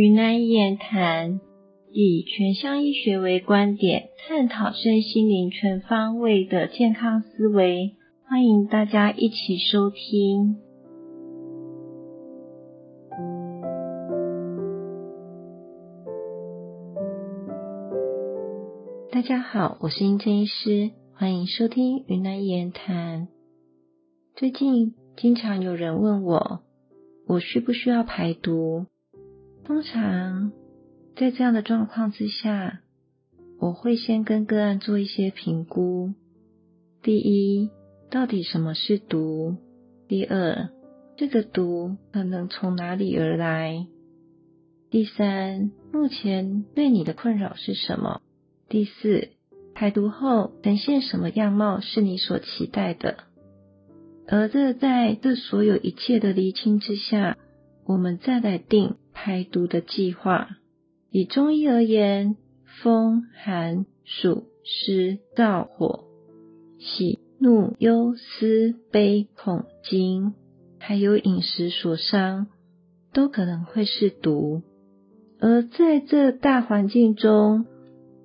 云南言谈，以全乡医学为观点，探讨身心灵全方位的健康思维。欢迎大家一起收听。大家好，我是英珍医师，欢迎收听云南言谈。最近经常有人问我，我需不需要排毒？通常在这样的状况之下，我会先跟个案做一些评估。第一，到底什么是毒？第二，这个毒可能从哪里而来？第三，目前对你的困扰是什么？第四，排毒后呈现什么样貌是你所期待的？而这在这所有一切的厘清之下，我们再来定。排毒的计划，以中医而言，风寒暑湿燥火、喜怒忧思悲恐惊，还有饮食所伤，都可能会是毒。而在这大环境中，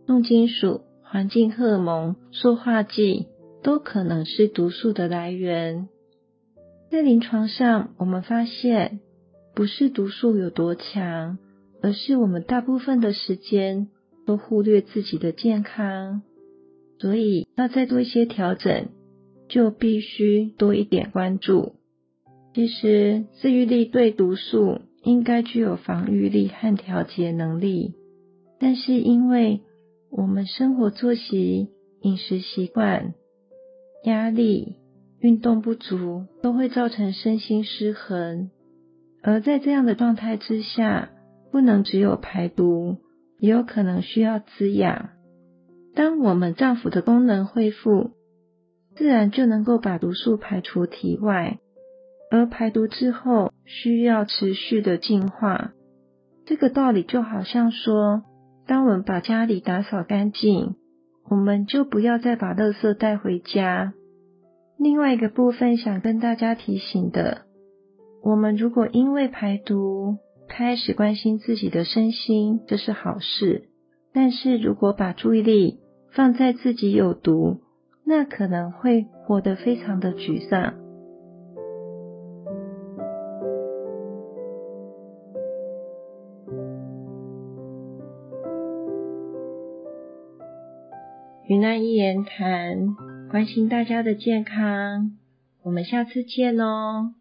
重金属、环境荷尔蒙、塑化剂，都可能是毒素的来源。在临床上，我们发现。不是毒素有多强，而是我们大部分的时间都忽略自己的健康，所以要再多一些调整，就必须多一点关注。其实自愈力对毒素应该具有防御力和调节能力，但是因为我们生活作息、饮食习惯、压力、运动不足，都会造成身心失衡。而在这样的状态之下，不能只有排毒，也有可能需要滋养。当我们脏腑的功能恢复，自然就能够把毒素排出体外。而排毒之后，需要持续的净化。这个道理就好像说，当我们把家里打扫干净，我们就不要再把垃圾带回家。另外一个部分想跟大家提醒的。我们如果因为排毒开始关心自己的身心，这是好事。但是如果把注意力放在自己有毒，那可能会活得非常的沮丧。云南一言谈，关心大家的健康，我们下次见哦。